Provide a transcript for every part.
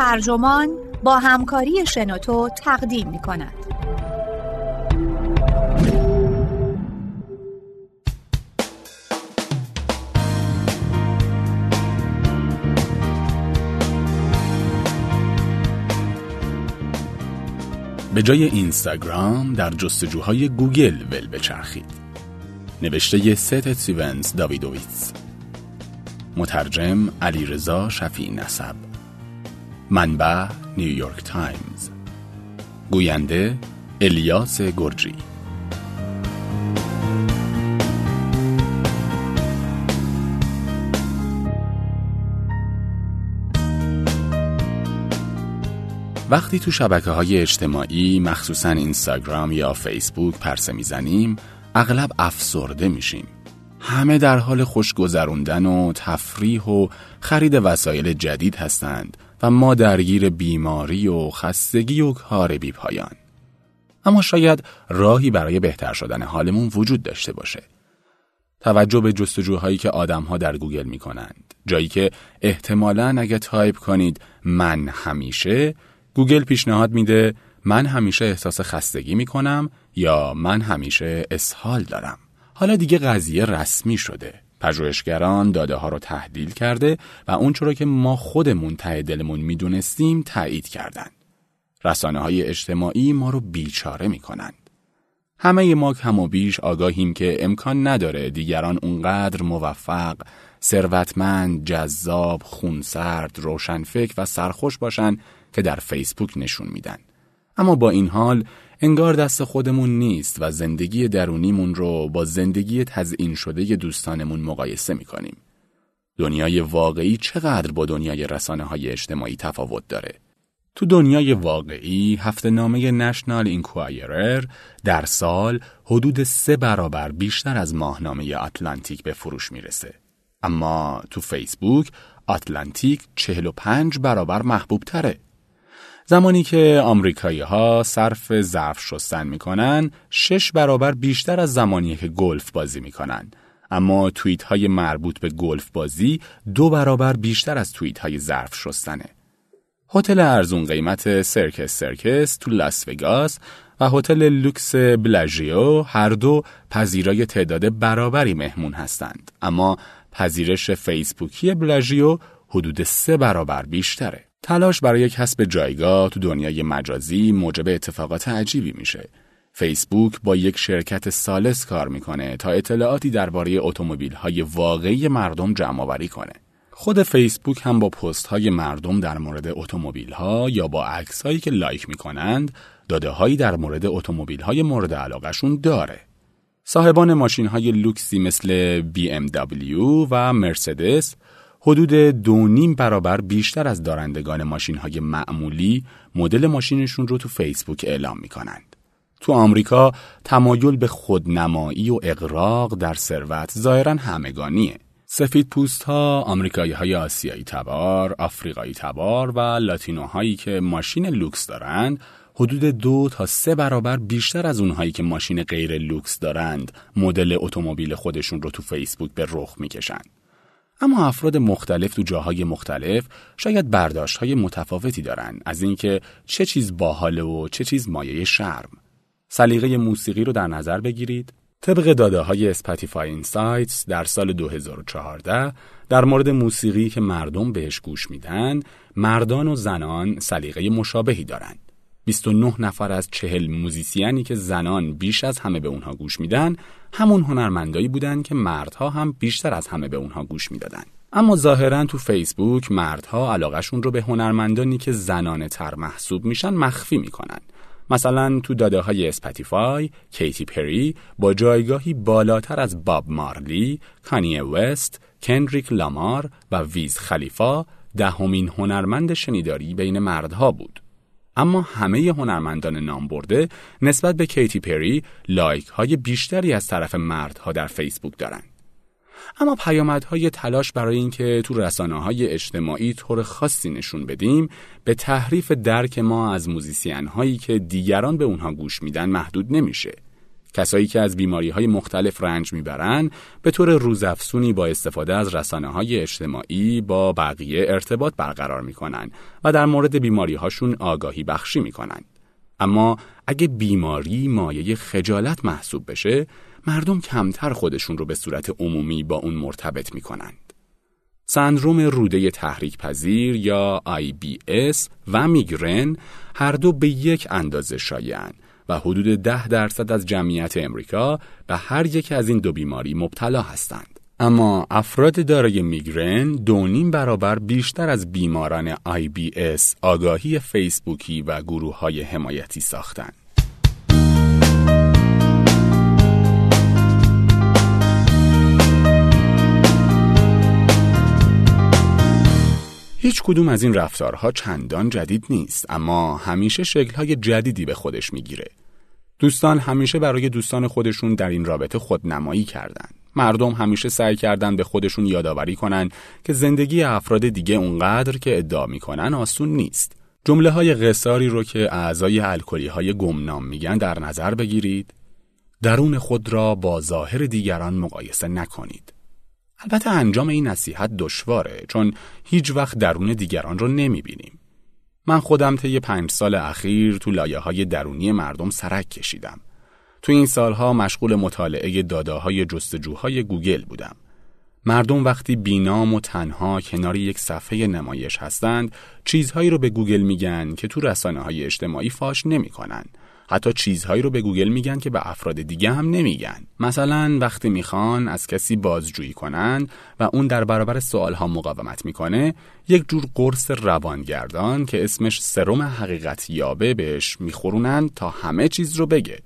ترجمان با همکاری شنوتو تقدیم می کند. به جای اینستاگرام در جستجوهای گوگل ول بچرخید. نوشته ست استیونز داویدویتس مترجم علیرضا شفیع نسب منبع نیویورک تایمز. گوینده الیاس گرجی. وقتی تو شبکه های اجتماعی مخصوصا اینستاگرام یا فیسبوک پرسه می‌زنیم اغلب افسرده میشیم. همه در حال خوش گذروندن و تفریح و خرید وسایل جدید هستند. و ما درگیر بیماری و خستگی و کار بی پایان. اما شاید راهی برای بهتر شدن حالمون وجود داشته باشه. توجه به جستجوهایی که آدمها در گوگل می کنند. جایی که احتمالا اگه تایپ کنید من همیشه گوگل پیشنهاد میده من همیشه احساس خستگی می کنم یا من همیشه اسهال دارم. حالا دیگه قضیه رسمی شده. پژوهشگران داده ها رو تحلیل کرده و اون چرا که ما خودمون ته دلمون می‌دونستیم تایید کردند. رسانه های اجتماعی ما رو بیچاره می‌کنند. همه ما کم و بیش آگاهیم که امکان نداره دیگران اونقدر موفق، ثروتمند، جذاب، خونسرد، روشنفکر و سرخوش باشن که در فیسبوک نشون میدن. اما با این حال انگار دست خودمون نیست و زندگی درونیمون رو با زندگی تزئین شده دوستانمون مقایسه می‌کنیم. دنیای واقعی چقدر با دنیای رسانه های اجتماعی تفاوت داره؟ تو دنیای واقعی هفته نامه نشنال اینکوایرر در سال حدود سه برابر بیشتر از ماهنامه اتلانتیک به فروش می‌رسه. اما تو فیسبوک اتلانتیک 45 برابر محبوب تره. زمانی که آمریکایی ها صرف ظرف شستن می‌کنن شش برابر بیشتر از زمانی که گلف بازی می‌کنن. اما توییت های مربوط به گلف بازی دو برابر بیشتر از توییت های ظرف شستنه. هتل ارزون قیمت سرکس سرکس تو لاس وگاس و هتل لوکس بلاژیو هر دو پذیرای تعداد برابری مهمون هستند. اما پذیرش فیسبوکی بلاژیو حدود سه برابر بیشتره. تلاش برای کسب جایگاه تو دنیای مجازی موجب اتفاقات عجیبی میشه. فیسبوک با یک شرکت ثالث کار می‌کنه تا اطلاعاتی درباره اتومبیل های واقعی مردم جمع آوری کنه. خود فیسبوک هم با پست های مردم در مورد اتومبیل ها یا با عکس هایی که لایک می‌کنند داده هایی در مورد اتومبیل های مورد علاقشون داره. صاحبان ماشین های لوکسی مثل BMW و مرسدس حدود دو نیم برابر بیشتر از دارندگان ماشین های معمولی مدل ماشینشون رو تو فیسبوک اعلام می کنند. تو آمریکا تمایل به خودنمایی و اقراق در ثروت ظاهرا همگانیه. سفید پوست ها، آمریکایی های آسیایی تبار، آفریقایی تبار و لاتینوهایی که ماشین لوکس دارند حدود دو تا سه برابر بیشتر از اونهایی که ماشین غیر لوکس دارند مدل اتومبیل خودشون رو تو فیسبوک به رخ می‌کشند. اما افراد مختلف تو جاهای مختلف شاید برداشت های متفاوتی دارن از اینکه چه چیز باحاله و چه چیز مایه شرم. سلیقه موسیقی رو در نظر بگیرید. طبق داده های اسپاتیفای اینسایتس در سال 2014 در مورد موسیقی که مردم بهش گوش میدن، مردان و زنان سلیقه مشابهی دارند. 29 نفر از چهل موزیسیانی که زنان بیش از همه به اونها گوش میدن همون هنرمندایی بودن که مردها هم بیشتر از همه به اونها گوش می‌دادن اما ظاهرا تو فیسبوک مردها علاقشون رو به هنرمندانی که زنانه تر محسوب میشن مخفی می‌کنن مثلا تو داده های اسپاتیفای کیتی پری با جایگاهی بالاتر از باب مارلی، کانیه وست، کندریک لامار و ویز خلیفا دهمین هنرمند شنیداری بین مردها بود. اما همه هنرمندان نام برده نسبت به کیتی پری لایک های بیشتری از طرف مردها در فیسبوک دارند. اما پیامدهای تلاش برای اینکه تو رسانه های اجتماعی طور خاصی نشون بدیم به تحریف درک ما از موزیسین هایی که دیگران به اونها گوش میدن محدود نمیشه. کسایی که از بیماری های مختلف رنج می‌برن به طور روزافزونی با استفاده از رسانه های اجتماعی با بقیه ارتباط برقرار می‌کنن و در مورد بیماری هاشون آگاهی بخشی می‌کنن. اما اگه بیماری مایه خجالت محسوب بشه مردم کمتر خودشون رو به صورت عمومی با اون مرتبط می‌کنند. سندروم روده تحریک پذیر یا IBS و میگرن هر دو به یک اندازه شایعن و حدود ده درصد از جمعیت امریکا به هر یک از این دو بیماری مبتلا هستند. اما افراد دارای میگرن دونیم برابر بیشتر از بیماران IBS آگاهی فیسبوکی و گروه های حمایتی ساختند. هیچ کدوم از این رفتارها چندان جدید نیست اما همیشه شکلهای جدیدی به خودش می‌گیره. دوستان همیشه برای دوستان خودشون در این رابطه خودنمایی کردند. مردم همیشه سعی کردن به خودشون یادآوری کنن که زندگی افراد دیگه اونقدر که ادعا می‌کنن آسون نیست. جمله های قصاری رو که اعضای الکلی های گمنام میگن در نظر بگیرید. درون خود را با ظاهر دیگران مقایسه نکنید. البته انجام این نصیحت دشواره چون هیچ وقت درون دیگران رو نمی‌بینیم. من خودم طی پنج سال اخیر تو لایه های درونی مردم سرک کشیدم. تو این سالها مشغول مطالعه داده‌های جستجوهای گوگل بودم. مردم وقتی بی‌نام و تنها کنار یک صفحه نمایش هستند چیزهایی رو به گوگل میگن که تو رسانه های اجتماعی فاش نمی‌کنن حتی چیزهایی رو به گوگل میگن که به افراد دیگه هم نمیگن. مثلا وقتی می‌خوان از کسی بازجویی کنن و اون در برابر سوالها مقاومت می‌کنه یک جور قرص روانگردان که اسمش سرم حقیقت یابه بهش میخورونن تا همه چیز رو بگه.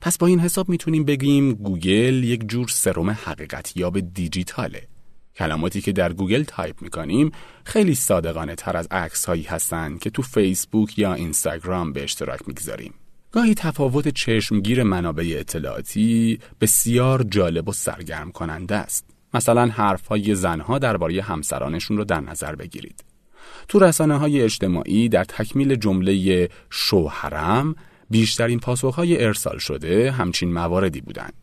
پس با این حساب می‌تونیم بگیم گوگل یک جور سرم حقیقت یاب دیجیتاله. کلماتی که در گوگل تایپ می‌کنیم خیلی صادقانه تر از عکس هایی هستن که تو فیسبوک یا اینستاگرام به اشتراک می‌گذاریم. گاهی تفاوت چشمگیر منابع اطلاعاتی بسیار جالب و سرگرم کننده است. مثلا حرفهای زنها درباره همسرانشون رو در نظر بگیرید. تو رسانه های اجتماعی در تکمیل جمله شوهرم بیشترین پاسخهای ارسال شده همچین مواردی بودند.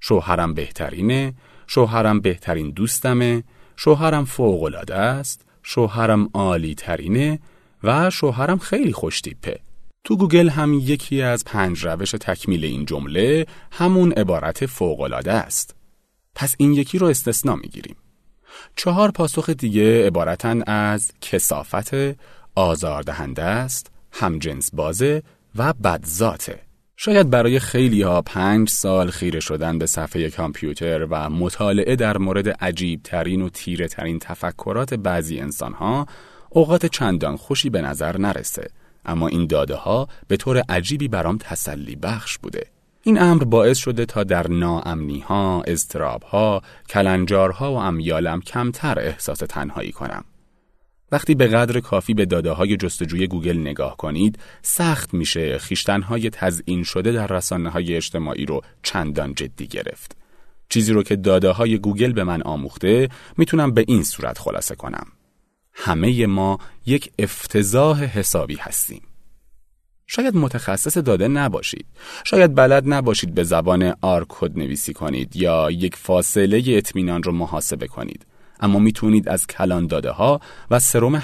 شوهرم بهترینه، شوهرم بهترین دوستمه، شوهرم فوقالعاده است، شوهرم عالی ترینه و شوهرم خیلی خوشتیپه. تو گوگل هم یکی از پنج روش تکمیل این جمله همون عبارت فوقالعاده است. پس این یکی رو استثنا می‌گیریم. چهار پاسخ دیگه عبارتن از کسافت، آزاردهنده است، همجنس بازه و بدذاته. شاید برای خیلی ها پنج سال خیره شدن به صفحه کامپیوتر و مطالعه در مورد عجیب ترین و تیره ترین تفکرات بعضی انسان ها اوقات چندان خوشی به نظر نرسه اما این داده ها به طور عجیبی برام تسلی بخش بوده. این امر باعث شده تا در ناامنی ها، اضطراب ها، کلنجارها و امیالم کمتر احساس تنهایی کنم. وقتی به قدر کافی به داده های جستجوی گوگل نگاه کنید، سخت میشه خویشتن‌های تزئین شده در رسانه های اجتماعی رو چندان جدی گرفت. چیزی رو که داده های گوگل به من آموخته می‌تونم به این صورت خلاصه کنم. همه ما یک افتضاح حسابی هستیم. شاید متخصص داده نباشید. شاید بلد نباشید به زبان آر کد نویسی کنید یا یک فاصله اطمینان رو محاسبه کنید. اما می‌تونید از کلان داده ها و سرم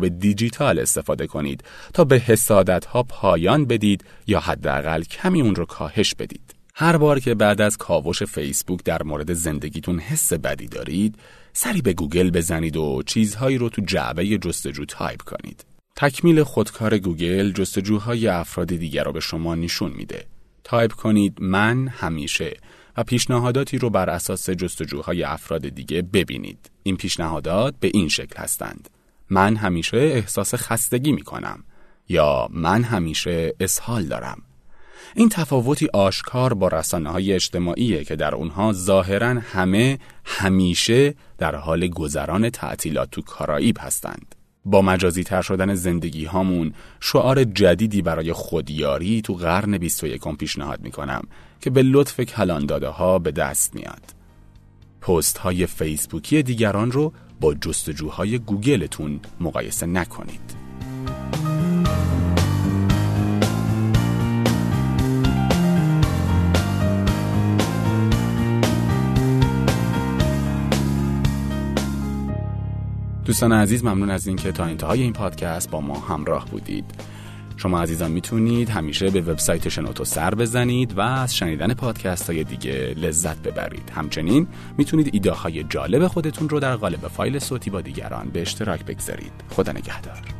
به دیجیتال استفاده کنید تا به حسادت ها پایان بدید یا حداقل کمی اون رو کاهش بدید. هر بار که بعد از کاوش فیسبوک در مورد زندگیتون حس بدی دارید، سری به گوگل بزنید و چیزهایی رو تو جعبه جستجو تایپ کنید. تکمیل خودکار گوگل جستجوهای افراد دیگر رو به شما نشون میده. تایپ کنید من همیشه و پیشنهاداتی رو بر اساس جستجوهای افراد دیگه ببینید. این پیشنهادات به این شکل هستند. من همیشه احساس خستگی می کنم یا من همیشه اسهال دارم. این تفاوتی آشکار با رسانه های اجتماعیه که در اونها ظاهرا همه همیشه در حال گذران تعطیلات تو کارائیب هستند. با مجازی تر شدن زندگی هامون شعار جدیدی برای خودیاری تو قرن 21 پیشنهاد می‌کنم که به لطف کلان داده ها به دست میاد. پست های فیسبوکی دیگران رو با جستجوهای گوگلتون مقایسه نکنید. دوستان عزیز ممنون از اینکه تا انتهای این پادکست با ما همراه بودید. شما عزیزان می‌تونید همیشه به وبسایت شنوتو سر بزنید و از شنیدن پادکست های دیگه لذت ببرید. همچنین می‌تونید ایده های جالب خودتون رو در قالب فایل صوتی با دیگران به اشتراک بگذارید. خدا نگهدار.